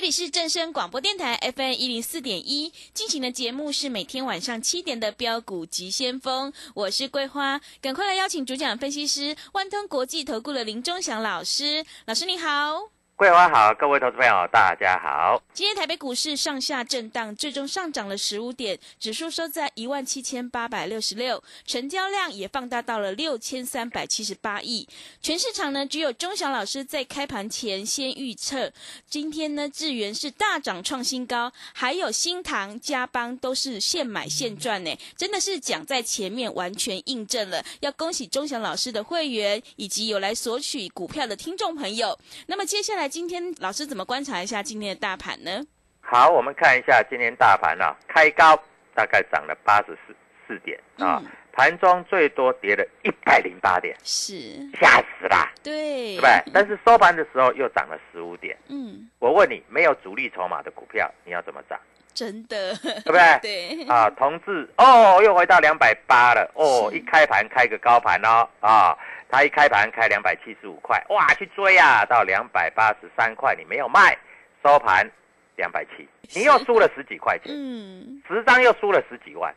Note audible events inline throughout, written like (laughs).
这里是正声广播电台 FM 一零四点一。进行的节目是每天晚上七点的标股急先锋，我是桂花，赶快来邀请主讲分析师万通国际投顾的林忠祥老师，老师你好。桂花好，各位投资朋友大家好。今天台北股市上下震荡，最终上涨了十五点，指数收在一万七千八百六十六，成交量也放大到了六千三百七十八亿。全市场呢，只有钟祥老师在开盘前先预测，今天呢，智源是大涨创新高，还有新唐、嘉邦都是现买现赚呢，真的是讲在前面，完全印证了。要恭喜钟祥老师的会员以及有来索取股票的听众朋友。那么接下来。今天老师怎么观察一下今天的大盘呢？好，我们看一下今天大盘啊，开高大概涨了八十四四点啊，盘中最多跌了一百零八点，是。吓死啦，对，对不对？但是收盘的时候又涨了十五点，嗯，我问你，没有主力筹码的股票，你要怎么涨？真的，对不对？(laughs) 对。啊，同志哦，又回到两百八了。哦，一开盘开个高盘哦。啊。他一开盘开两百七十五块，哇，去追啊，到两百八十三块，你没有卖，收盘两百七，你又输了十几块钱，嗯，十张又输了十几万。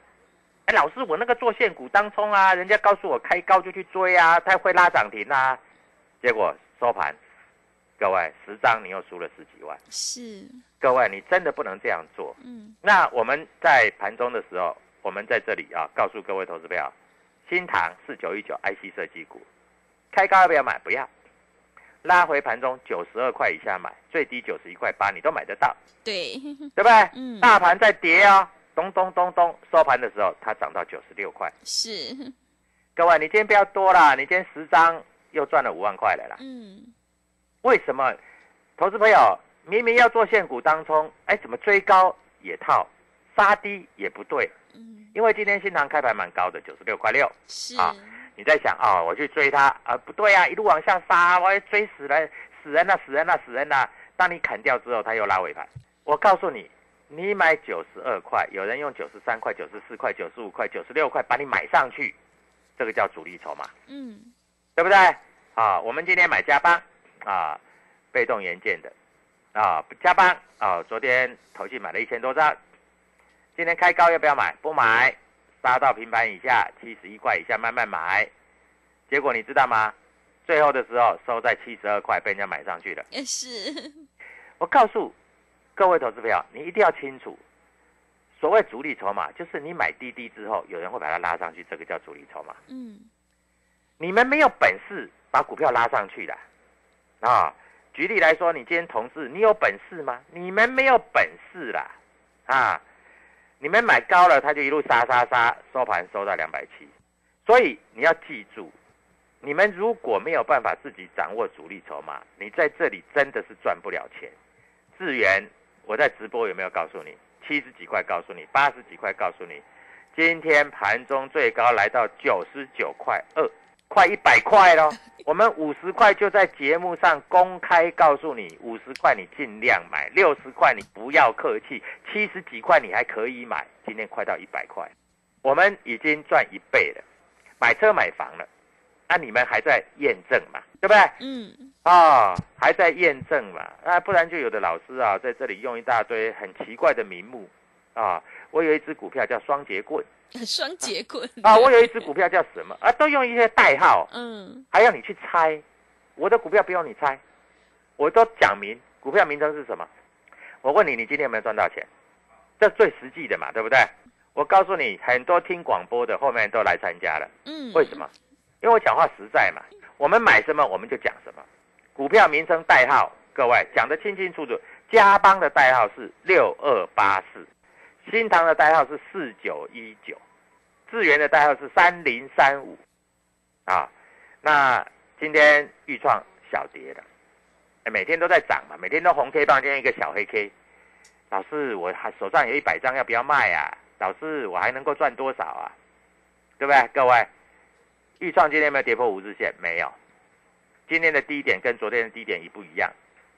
哎，老师，我那个做现股当冲啊，人家告诉我开高就去追啊，他会拉涨停啊，结果收盘，各位十张你又输了十几万，是，各位你真的不能这样做。嗯，那我们在盘中的时候，我们在这里啊，告诉各位投资友，新塘四九一九 IC 设计股。开高要不要买？不要，拉回盘中九十二块以下买，最低九十一块八，你都买得到，对，对不对？(laughs) 嗯，大盘在跌啊，咚咚咚咚，收盘的时候它涨到九十六块。是，各位，你今天不要多啦，你今天十张又赚了五万块了啦。嗯，为什么？投资朋友明明要做现股当冲，哎，怎么追高也套，杀低也不对？嗯，因为今天新塘开盘蛮高的，九十六块六。是，啊你在想啊、我去追它啊、不对啊，一路往下杀，我要追死人，死人了、死人了、死人了。当你砍掉之后，它又拉尾盘。我告诉你，你买九十二块，有人用九十三块、九十四块、九十五块、九十六块把你买上去，这个叫主力筹码，嗯，对不对？啊，我们今天买加邦啊，被动元件的啊，加班啊，昨天投信买了一千多张，今天开高要不要买？不买。杀到平盘以下，七十一块以下慢慢买，结果你知道吗？最后的时候收在七十二块，被人家买上去了。也是，(laughs) 我告诉各位投资朋友，你一定要清楚，所谓主力筹码，就是你买滴滴之后，有人会把它拉上去，这个叫主力筹码。嗯，你们没有本事把股票拉上去的啊！啊举例来说，你今天同事，你有本事吗？你们没有本事啦，啊！你们买高了，他就一路杀杀杀，收盘收到两百七。所以你要记住，你们如果没有办法自己掌握主力筹码，你在这里真的是赚不了钱。智源，我在直播有没有告诉你？七十几块告诉你，八十几块告诉你，今天盘中最高来到九十九块二，快一百块喽。(laughs) 我们五十块就在节目上公开告诉你，五十块你尽量买，六十块你不要客气，七十几块你还可以买。今天快到一百块，我们已经赚一倍了，买车买房了，那、你们还在验证嘛？对不对？嗯，啊、还在验证嘛？啊，不然就有的老师啊，在这里用一大堆很奇怪的名目啊。我有一只股票叫双节棍 (laughs) 双节棍啊，我有一只股票叫什么啊，都用一些代号，嗯还要你去猜。我的股票不用你猜，我都讲明股票名称是什么。我问你，你今天有没有赚到钱？这最实际的嘛，对不对？我告诉你，很多听广播的后面都来参加了，嗯，为什么？因为我讲话实在嘛，我们买什么我们就讲什么。股票名称代号，各位讲得清清楚楚。嘉邦的代号是六二八四，新唐的代号是四九一九，智源的代号是三零三五。啊，那今天豫创小跌了，哎每天都在涨嘛，每天都红 K 棒，今天一个小黑 K。老师，我还手上有一百张，要不要卖啊？老师，我还能够赚多少啊？对不对？各位，豫创今天有没有跌破五日线？没有。今天的低点跟昨天的低点一不一样？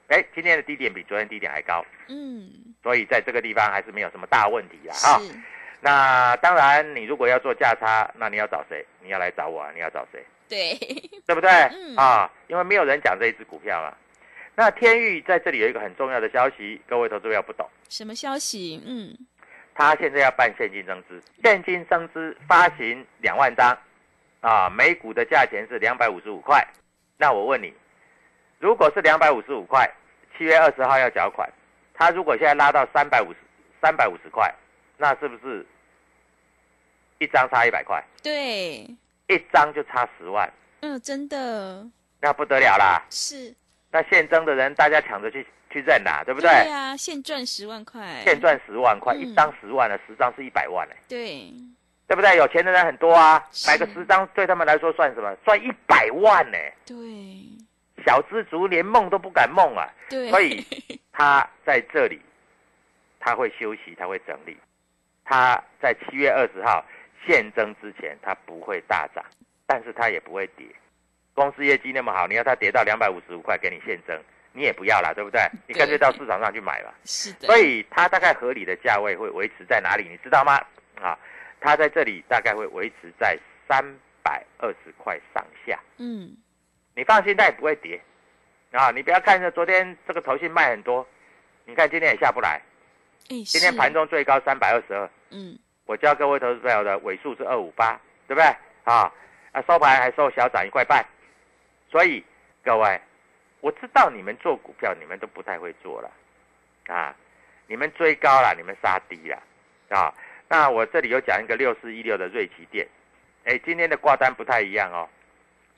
哎，今天的低点比昨天低点还高，嗯所以在这个地方还是没有什么大问题啊。哈、是那当然，你如果要做价差，那你要找谁？你要来找我啊！你要找谁？对，对不对？嗯啊，因为没有人讲这一只股票啊。那天域在这里有一个很重要的消息，各位投资者不懂，什么消息？嗯他现在要办现金增资，现金增资发行两万张，啊，每股的价钱是两百五十五块。那我问你，如果是两百五十五块，七月二十号要缴款，他如果现在拉到三百五十三百五十块，那是不是一张差一百块？对，一张就差十万，嗯真的那不得了啦！是，那现增的人大家抢着去去认啦，对不对？对啊，现赚十万块，现赚十万块，嗯一张十万了，十张是一百万呢，对，对不对？有钱的人很多啊，买个十张对他们来说算什么？赚一百万呢！对小知足连梦都不敢梦啊，对，所以他在这里，他会休息，他会整理。它在七月二十号现增之前，它不会大涨，但是它也不会跌。公司业绩那么好，你要它跌到两百五十五块给你现增，你也不要啦，对不对？你干脆到市场上去买吧。是的，所以它大概合理的价位会维持在哪里？你知道吗？啊，它在这里大概会维持在三百二十块上下。嗯你放心，它也不会跌啊！你不要看着昨天这个头信卖很多，你看今天也下不来。哎，今天是盘中最高三百二十二，嗯我教各位投资朋友的尾数是二五八，对不对？啊，啊收盘还收小涨一块半，所以各位，我知道你们做股票你们都不太会做了，啊，你们追高了，你们杀低了，啊，那我这里有讲一个六四一六的瑞奇店，哎，今天的挂单不太一样哦，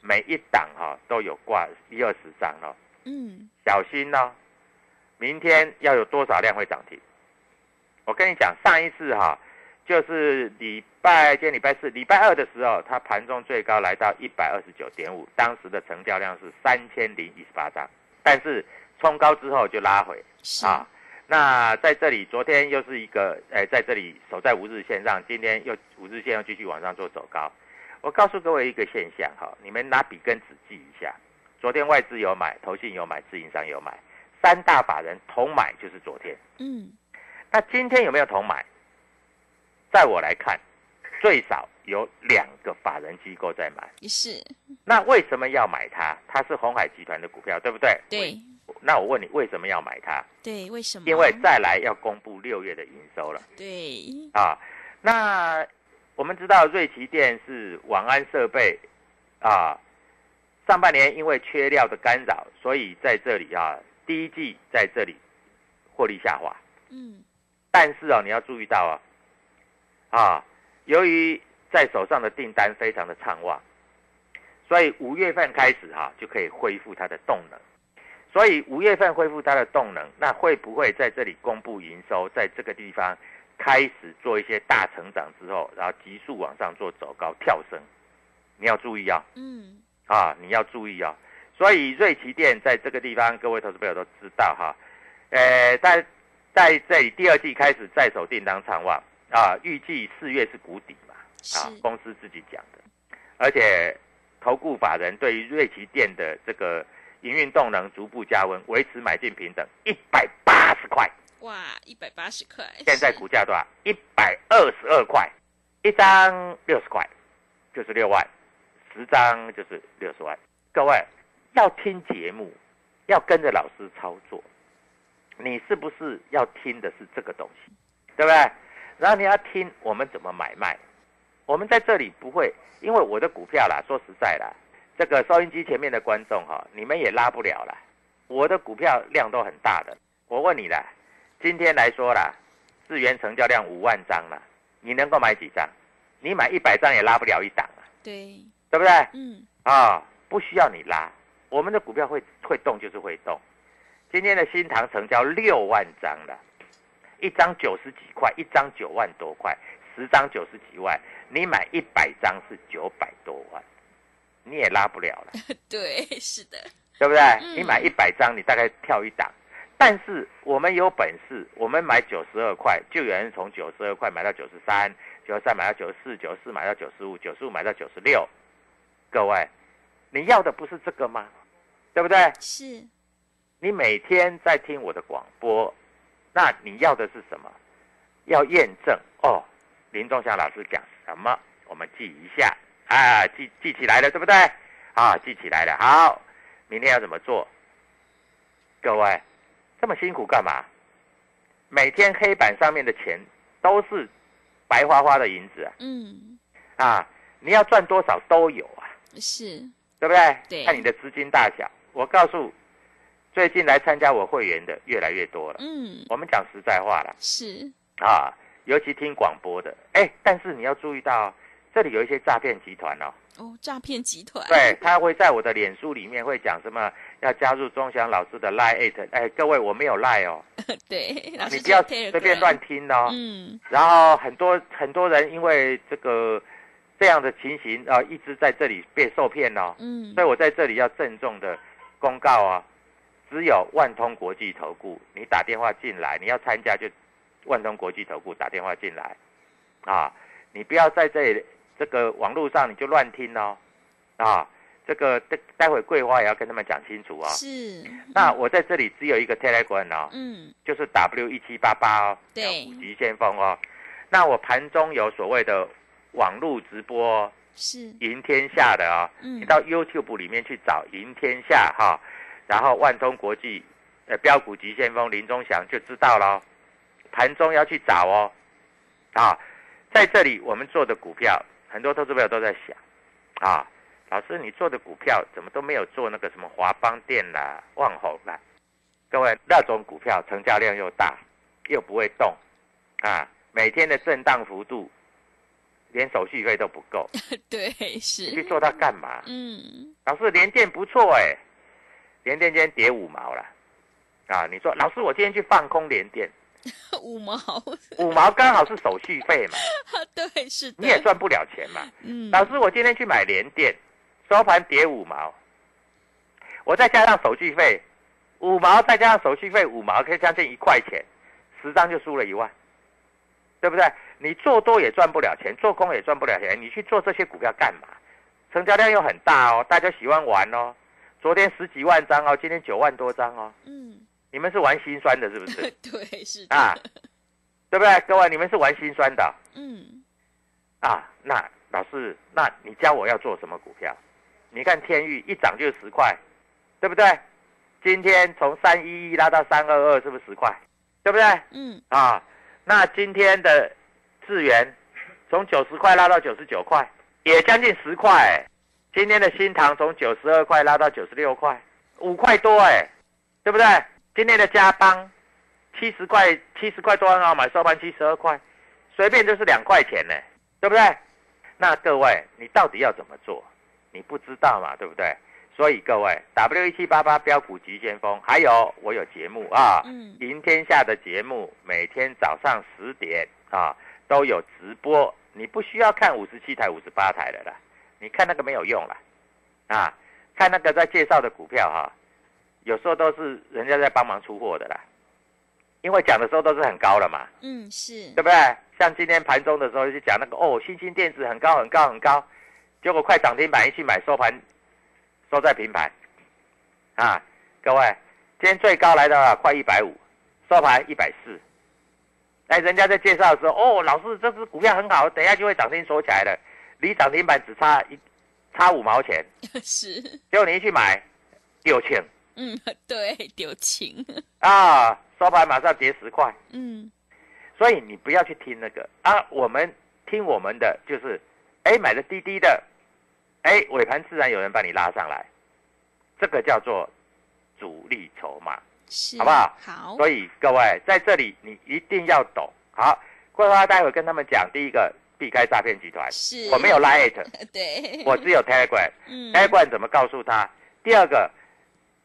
每一档哈、都有挂一二十张哦，嗯小心哦，明天要有多少量会涨停？我跟你讲，上一次哈、就是礼拜今天礼拜四、礼拜二的时候，它盘中最高来到一百二十九点五，当时的成交量是三千零一十八张，但是冲高之后就拉回啊。那在这里，昨天又是一个，哎，在这里守在五日线上，今天又五日线又继续往上做走高。我告诉各位一个现象哈，你们拿笔跟纸记一下。昨天外资有买，投信有买，自营商有买，三大法人同买就是昨天。嗯那今天有没有同买？在我来看，最少有两个法人机构在买。也是那为什么要买它？它是红海集团的股票，对不对？对那我问你，为什么要买它？对，为什么？因为再来要公布六月的营收了对啊。那我们知道瑞奇电是网安设备啊，上半年因为缺料的干扰，所以在这里啊，第一季在这里获利下滑。嗯但是哦，你要注意到啊，啊，由于在手上的订单非常的畅旺，所以五月份开始哈、就可以恢复它的动能。所以五月份恢复它的动能，那会不会在这里公布营收，在这个地方开始做一些大成长之后，然后急速往上做走高跳升？你要注意啊，嗯啊，你要注意啊。所以瑞奇店在这个地方，各位投资朋友都知道哈，呃，在在这里第二季开始在手订单畅旺，啊，预计四月是谷底嘛，啊，公司自己讲的，而且投顾法人对于瑞奇店的这个营运动能逐步加温，维持买进平等一百八十块，哇，一百八十块，现在股价多少？一百二十二块，一张六十块，就是六万，十张就是六十万。各位要听节目，要跟着老师操作，你是不是要听的是这个东西，对不对？然后你要听我们怎么买卖。我们在这里不会，因为我的股票啦，说实在啦，这个收音机前面的观众哈，你们也拉不了啦。我的股票量都很大的，我问你啦，今天来说啦，智源成交量五万张了，你能够买几张？你买一百张也拉不了一档啊，对，对不对？嗯，啊，不需要你拉，我们的股票会会动就是会动。今天的新塘成交六万张了，一张九十几块，一张九万多块，十张九十几万，你买一百张是九百多万，你也拉不了了。(laughs) 对，是的，对不对？嗯你买一百张，你大概跳一档。但是我们有本事，我们买九十二块，就有人从九十二块买到九十三，九十三买到九十四，九十四买到九十五，九十五买到九十六。各位，你要的不是这个吗？对不对？是，你每天在听我的广播，那你要的是什么？要验证哦。林仲祥老师讲什么？我们记一下啊，记记起来了，对不对？啊，记起来了。好，明天要怎么做？各位，这么辛苦干嘛？每天黑板上面的钱都是白花花的银子啊！嗯，啊，你要赚多少都有啊。是，对不对？对看你的资金大小。我告诉，最近来参加我会员的越来越多了。嗯，我们讲实在话了是，啊，尤其听广播的，哎，但是你要注意到，这里有一些诈骗集团哦。哦，诈骗集团，对，他会在我的脸书里面会讲什么要加入钟祥老师的 Line Eight，哎，各位我没有 Line 哦，(laughs) 对，你不要随便乱，听哦。嗯，然后很多很多人因为这个这样的情形啊、一直在这里被受骗哦。嗯所以我在这里要郑重的公告啊，只有万通国际投顾，你打电话进来，你要参加就万通国际投顾打电话进来，啊，你不要在这里这个网络上你就乱听哦，啊，这个待待会桂花也要跟他们讲清楚哦。是，那我在这里只有一个 Telegram 哦，嗯，就是 W 一七八八哦，对叫虎急先锋哦。那我盘中有所谓的网络直播哦是，赢天下的哦，嗯。你到 YouTube 里面去找赢天下哈，然后万通国际呃标股急先锋林忠祥就知道了哦，盘中要去找哦，啊，在这里我们做的股票，很多投资朋友都在想啊，老师你做的股票怎么都没有做那个什么华邦电啦、万宏啦，各位那种股票成交量又大，又不会动啊，每天的震荡幅度连手续费都不够。(laughs) 对，你去，做它干嘛？嗯，老师，连电不错哎，连电今天跌五毛了，啊，你说老师，我今天去放空连电，(laughs) 五毛，(laughs) 五毛刚好是手续费嘛，对，是的，你也赚不了钱嘛。嗯，老师，我今天去买连电，收盘跌五毛，我再加上手续费，五毛再加上手续费五毛，可以将近一块钱，十张就输了一万，对不对？你做多也赚不了钱，做空也赚不了钱，你去做这些股票干嘛？成交量又很大哦，大家喜欢玩哦。昨天十几万张哦，今天九万多张哦，嗯，你们是玩心酸的，是不是？(laughs) 对，是的，啊，对不对？各位，你们是玩心酸的嗯，啊？那老师，那你教我要做什么股票？你看天域一涨就十块，对不对？今天从三一一拉到三二二，是不是十块？对不对？嗯，啊，那今天的智源从九十块拉到九十九块，也将近十块。今天的新塘从九十二块拉到九十六块，五块多哎，对不对？今天的加邦七十块，七十块多很好买，收盘七十二块，随便就是两块钱呢，对不对？那各位，你到底要怎么做？你不知道嘛，对不对？所以各位，W 一七八八标股急先锋，还有我有节目啊，嗯赢天下的节目，每天早上十点啊都有直播，你不需要看五十七台、五十八台的啦，你看那个没有用了，啊，看那个在介绍的股票哈、有时候都是人家在帮忙出货的啦，因为讲的时候都是很高了嘛，嗯，是对，不对？像今天盘中的时候就讲那个哦，新兴电子很高很高很高，结果快涨停板一去买收盘收在平盘，啊，各位，今天最高来到了快一百五，收盘一百四。哎，人家在介绍的时候，哦，老师这只股票很好，等一下就会涨停锁起来了，离涨停板只差一差五毛钱，(laughs) 是，结果你一去买丢钱嗯，对，丢钱，啊，收盘马上跌十块。嗯，所以你不要去听那个。啊，我们听我们的就是，哎，买的低低的，哎，尾盘自然有人把你拉上来，这个叫做主力筹码。是，好不好好，所以各位在这里你一定要懂。好，桂花待会跟他们讲，第一个避开诈骗集团，是，我没有 Line，(laughs) 对，我只有 Telegram。(laughs) 嗯 Telegram 怎么告诉他？第二个，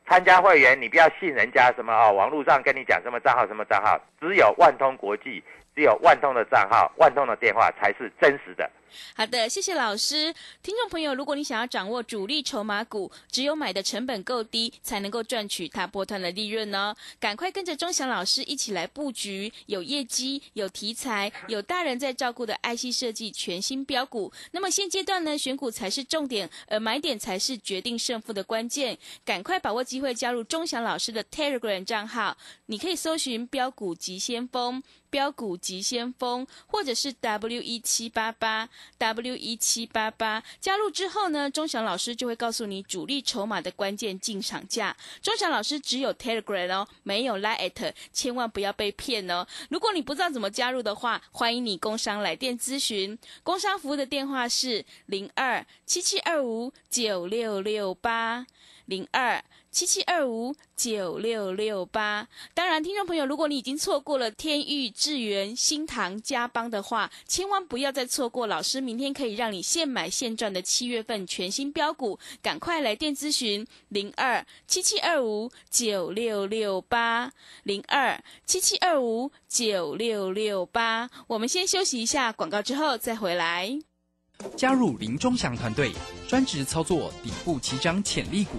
参加会员你不要信人家什么哦，网络上跟你讲什么账号什么账号，只有万通国际，只有万通的账号、万通的电话才是真实的。好的，谢谢老师。听众朋友，如果你想要掌握主力筹码股，只有买的成本够低，才能够赚取它波段的利润哦。赶快跟着钟祥老师一起来布局，有业绩、有题材、有大人在照顾的 IC 设计全新标股。那么现阶段呢，选股才是重点，而买点才是决定胜负的关键。赶快把握机会加入钟祥老师的 Telegram 账号，你可以搜寻标股急先锋。标股急先锋，或者是 W 一七八八 W 一七八八，加入之后呢，钟祥老师就会告诉你主力筹码的关键进场价。钟祥老师只有 Telegram 哦，没有 Line，千万不要被骗哦。如果你不知道怎么加入的话，欢迎你工商来电咨询，工商服务的电话是零二七七二五九六六八零二。七七二五九六六八。当然，听众朋友，如果你已经错过了天域、智源、新唐、嘉邦的话，千万不要再错过老师明天可以让你现买现赚的七月份全新标股，赶快来电咨询零二七七二五九六六八零二七七二五九六六八。我们先休息一下广告，之后再回来。加入林中祥团队，专职操作底部起涨潜力股，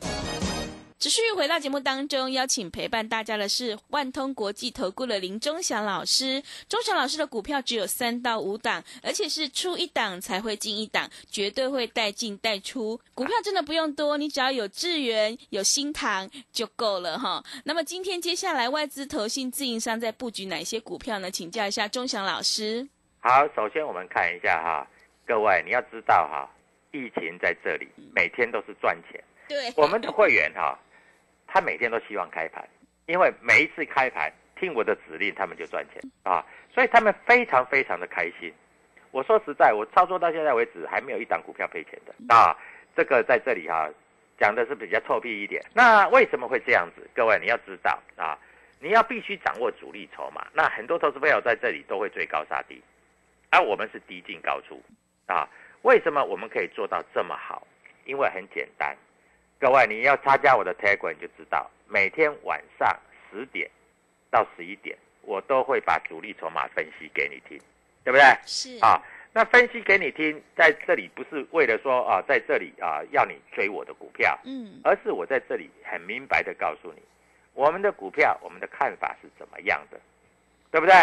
持续回到节目当中，邀请陪伴大家的是万通国际投顾的林忠祥老师。忠祥老师的股票只有三到五档，而且是出一档才会进一档，绝对会带进带出。股票真的不用多，你只要有智源、有新塘就够了哈。那么今天接下来外资、投信、自营商在布局哪些股票呢？请教一下忠祥老师。好，首先我们看一下哈，各位你要知道哈，疫情在这里每天都是赚钱。对，我们的会员哈，他每天都希望开盘，因为每一次开盘听我的指令，他们就赚钱啊，所以他们非常非常的开心。我说实在，我操作到现在为止还没有一档股票赔钱的啊。这个在这里哈、讲的是比较臭屁一点。那为什么会这样子？各位你要知道啊，你要必须掌握主力筹码。那很多投资朋友在这里都会追高杀低，而、我们是低进高出啊。为什么我们可以做到这么好？因为很简单。各位，你要参加我的 Telegram 你就知道，每天晚上十点到十一点，我都会把主力筹码分析给你听，对不对？是啊，那分析给你听，在这里不是为了说啊，在这里啊要你追我的股票，嗯，而是我在这里很明白的告诉你，我们的股票我们的看法是怎么样的，对不对？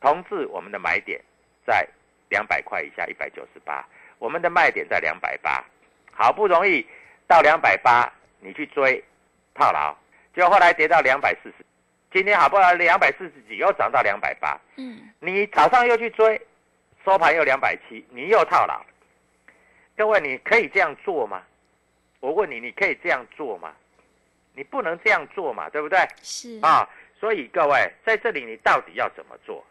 同志，我们的买点在两百块以下，一百九十八，我们的卖点在两百八，好不容易到两百八，你去追套牢，结果后来跌到两百四十，今天好不容易两百四十几又涨到两百八，嗯，你早上又去追，收盘又两百七，你又套牢。各位，你可以这样做吗？我问你，你可以这样做吗？你不能这样做嘛，对不对？是啊，所以各位在这里，你到底要怎么做？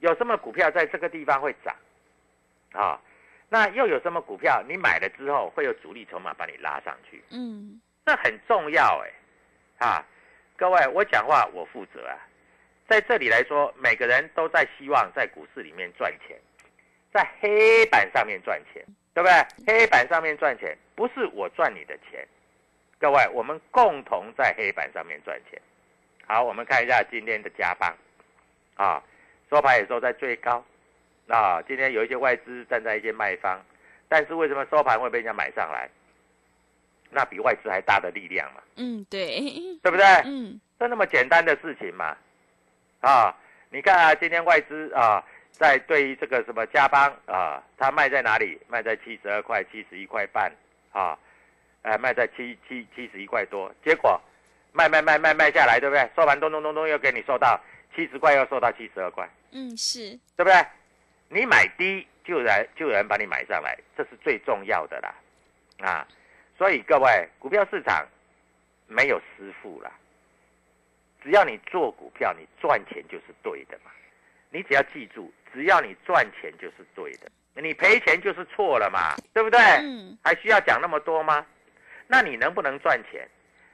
有什么股票在这个地方会涨？啊，那又有什么股票你买了之后会有主力筹码把你拉上去？嗯，这很重要哎，啊，各位，我讲话我负责啊。在这里来说，每个人都在希望在股市里面赚钱，在黑板上面赚钱，对不对？黑板上面赚钱，不是我赚你的钱，各位，我们共同在黑板上面赚钱。好，我们看一下今天的加棒，啊，收盘也收在最高，啊，今天有一些外资站在一些卖方，但是为什么收盘会被人家买上来？那比外资还大的力量嘛，嗯，对，(laughs) 对不对？嗯，这那么简单的事情嘛，啊，你看啊，今天外资啊，在对于这个什么加邦啊，它卖在哪里？卖在七十二块、七十一块半啊，呃，卖在七七七十一块多，结果卖卖卖卖卖下来，对不对？收盘咚咚咚咚又给你收到七十块，又收到七十二块，嗯，是，对不对？你买低就有人就有人把你买上来，这是最重要的啦，啊，所以各位，股票市场没有师傅啦，只要你做股票，你赚钱就是对的嘛。你只要记住，只要你赚钱就是对的，你赔钱就是错了嘛，对不对？嗯，还需要讲那么多吗？那你能不能赚钱？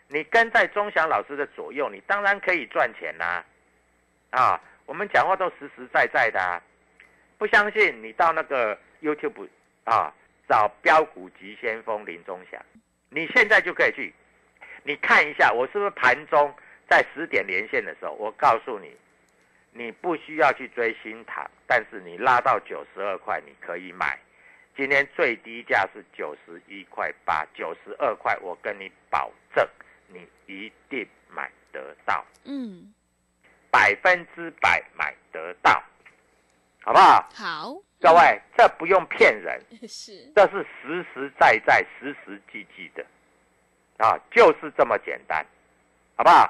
你跟在钟祥老师的左右，你当然可以赚钱啦、啊。我们讲话都实实在在的、啊，不相信你到那个 YouTube 啊，找标股急先锋林中祥，你现在就可以去，你看一下我是不是盘中在十点连线的时候，我告诉你，你不需要去追新塘，但是你拉到九十二块，你可以买。今天最低价是九十一块八，九十二块，我跟你保证，你一定买得到，嗯，百分之百买得到，好不好？好，各位，这不用骗人，(laughs) 是，这是实实在在、实实际际的，啊，就是这么简单，好不好？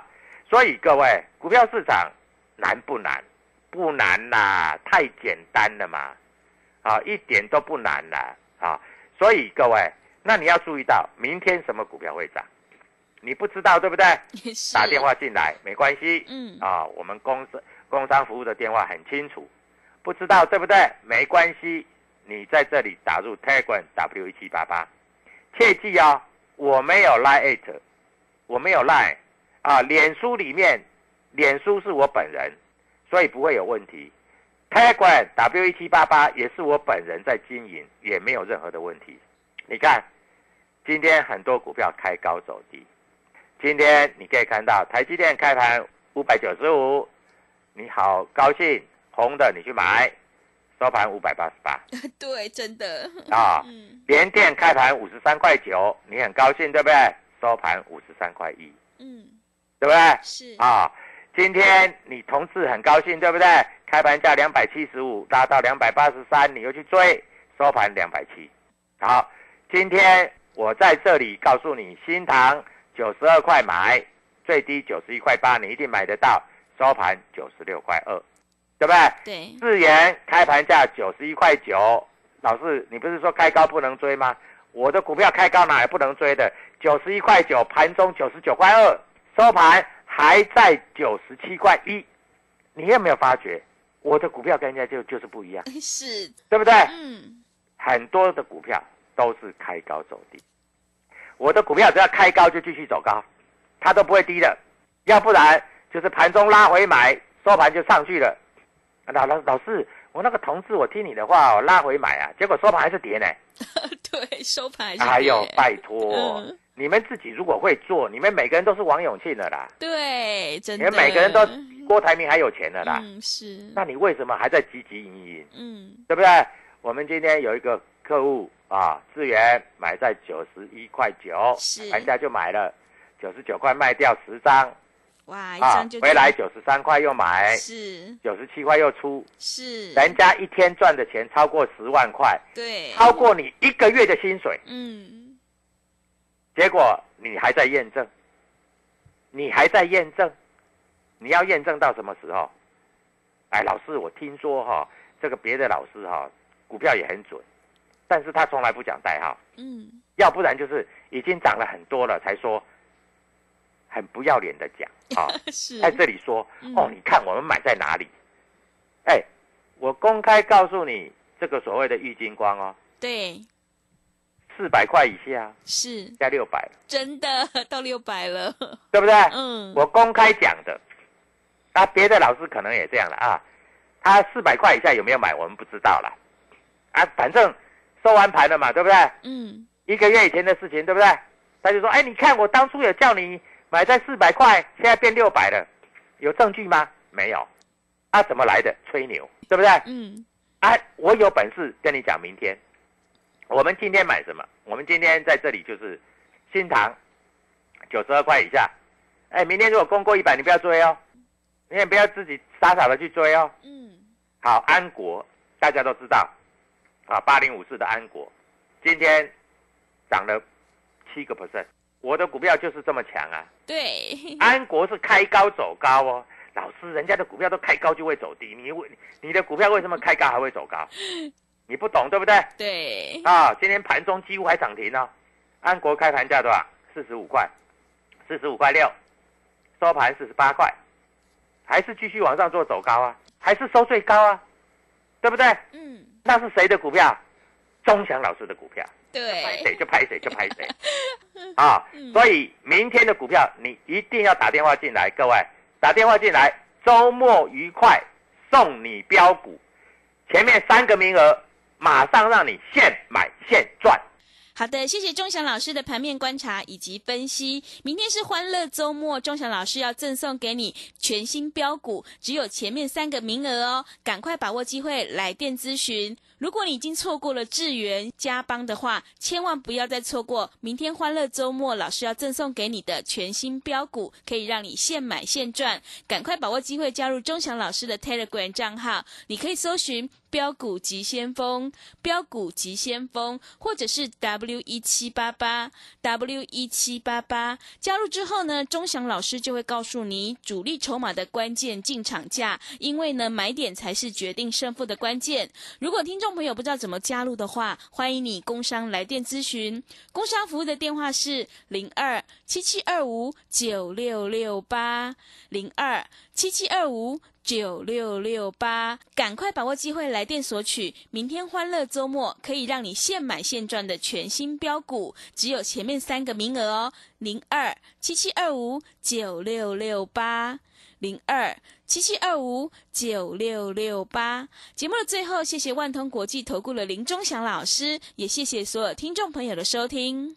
所以各位，股票市场难不难？不难啦，太简单了嘛，啊，一点都不难啦，啊，所以各位，那你要注意到，明天什么股票会涨？你不知道对不对？(laughs) 是，打电话进来没关系，嗯，啊，我们工商工商服务的电话很清楚，不知道对不对？没关系，你在这里打入 Telegram W 一七八八，切记哦，我没有 lie it，我没有 lie，啊，脸书里面，脸书是我本人，所以不会有问题。Telegram W 一七八八也是我本人在经营，也没有任何的问题。你看，今天很多股票开高走低。今天你可以看到台积电开盘五百九十五，你好高兴，红的你去买，收盘五百八十八 (laughs) 对，真的，啊。嗯联电开盘五十三块九，你很高兴对不对？收盘五十三块一，嗯，对不对？是，啊，今天你同事很高兴对不对？开盘价两百七十五，拉到两百八十三，你又去追，收盘两百七。好，今天我在这里告诉你，新塘九十二块买，最低九十一块八，你一定买得到，收盘九十六块二，对不对？对，智源开盘价九十一块九，老师，你不是说开高不能追吗？我的股票开高哪有不能追的？九十一块九，盘中九十九块二，收盘还在九十七块一。你有没有发觉，我的股票跟人家就就是不一样，是，对不对？嗯，很多的股票都是开高走低，我的股票只要开高就继续走高，它都不会低的，要不然就是盘中拉回买，收盘就上去了。老老老师，我那个同事我听你的话，我拉回买啊，结果收盘还是跌呢。(laughs) 对，收盘还是哎呦跌，拜托，嗯。你们自己如果会做，你们每个人都是王永庆的啦，对，真你的，们每个人都郭台铭还有钱的啦，嗯，是，那你为什么还在汲汲营营？嗯，对不对？我们今天有一个客户啊，智源买在九十一块九是，人家就买了九十九块卖掉十张哇，一啊张就，回来九十三块又买，是。九十七块又出，是，人家一天赚的钱超过十万块，对，超过你一个月的薪水，嗯，结果你还在验证，你还在验证，你要验证到什么时候？哎，老师，我听说哈、这个别的老师哈、股票也很准，但是他从来不讲代号，嗯，要不然就是已经涨了很多了才说，很不要脸的讲 (laughs) 啊，是，在这里说嗯。哦，你看我们买在哪里？哎，我公开告诉你，这个所谓的玉金光哦，对，四百块以下是。加六百，真的 (laughs) 到六百了，对不对？嗯，我公开讲的，啊，别的老师可能也这样了啊。他四百块以下有没有买，我们不知道了，啊，反正收完盘了嘛，对不对？嗯，一个月以前的事情，对不对？他就说，哎，你看我当初有叫你买在四百块，现在变六百了，有证据吗？没有。啊，怎么来的？吹牛，对不对？嗯，啊，我有本事跟你讲，明天我们今天买什么？我们今天在这里就是新塘九十二块以下。哎，明天如果攻过一百，你不要追哦，你也不要自己傻傻的去追哦。嗯，好，安国大家都知道啊，八零五四的安国今天涨了七个 percent，我的股票就是这么强啊。对，安国是开高走高哦，老师，人家的股票都开高就会走低，你为你的股票为什么开高还会走高？你不懂对不对？对，啊，今天盘中几乎还涨停哦。安国开盘价多少？四十五块，四十五块六，收盘四十八块，还是继续往上做走高啊？还是收最高啊？对不对？嗯，那是谁的股票？钟祥老师的股票。拍，谁就拍谁就拍谁 (laughs) 啊！嗯所以明天的股票你一定要打电话进来，各位打电话进来，周末愉快，送你标股，前面三个名额马上让你现买现赚。好的，谢谢钟祥老师的盘面观察以及分析。明天是欢乐周末，钟祥老师要赠送给你全新标股，只有前面三个名额哦，赶快把握机会来电咨询。如果你已经错过了智源、加邦的话，千万不要再错过明天欢乐周末老师要赠送给你的全新标股，可以让你现买现赚。赶快把握机会加入钟祥老师的 Telegram 账号，你可以搜寻。标股急先锋，标股急先锋，或者是 W 一七八八 W 一七八八。加入之后呢，钟祥老师就会告诉你主力筹码的关键进场价，因为呢，买点才是决定胜负的关键。如果听众朋友不知道怎么加入的话，欢迎你工商来电咨询，工商服务的电话是零二七七二五九六六八零二七七二五。九六六八，赶快把握机会来电索取，明天欢乐周末可以让你现买现赚的全新标股，只有前面三个名额哦，零二七七二五九六六八，零二七七二五九六六八。节目的最后，谢谢万通国际投顾的林忠祥老师，也谢谢所有听众朋友的收听。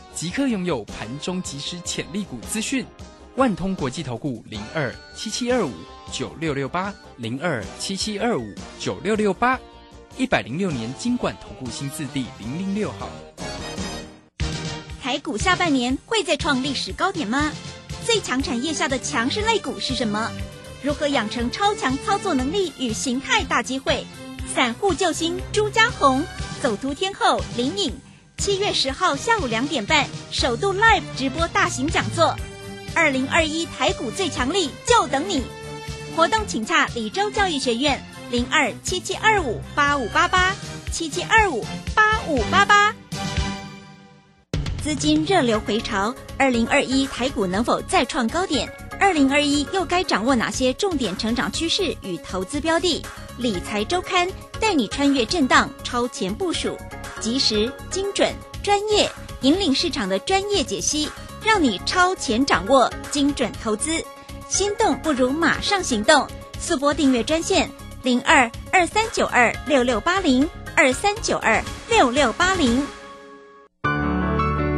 即刻拥有盘中即时潜力股资讯。万通国际投顾零二七七二五九六六八零二七七二五九六六八，一百零六年经管投顾新字第零零六号。台股下半年会再创历史高点吗？最强产业下的强势类股是什么？如何养成超强操作能力与形态大机会？散户救星朱家红，走图天后林颖，七月十号下午两点半首度 live 直播大型讲座，二零二一台股最强力就等你！活动请洽李州教育学院零二七七二五八五八八七七二五八五八八。资金热流回潮，二零二一台股能否再创高点？二零二一又该掌握哪些重点成长趋势与投资标的？理财周刊带你穿越震荡，超前部署，及时、精准、专业，引领市场的专业解析，让你超前掌握精准投资。心动不如马上行动，速拨订阅专线零二二三九二六六八零二三九二六六八零。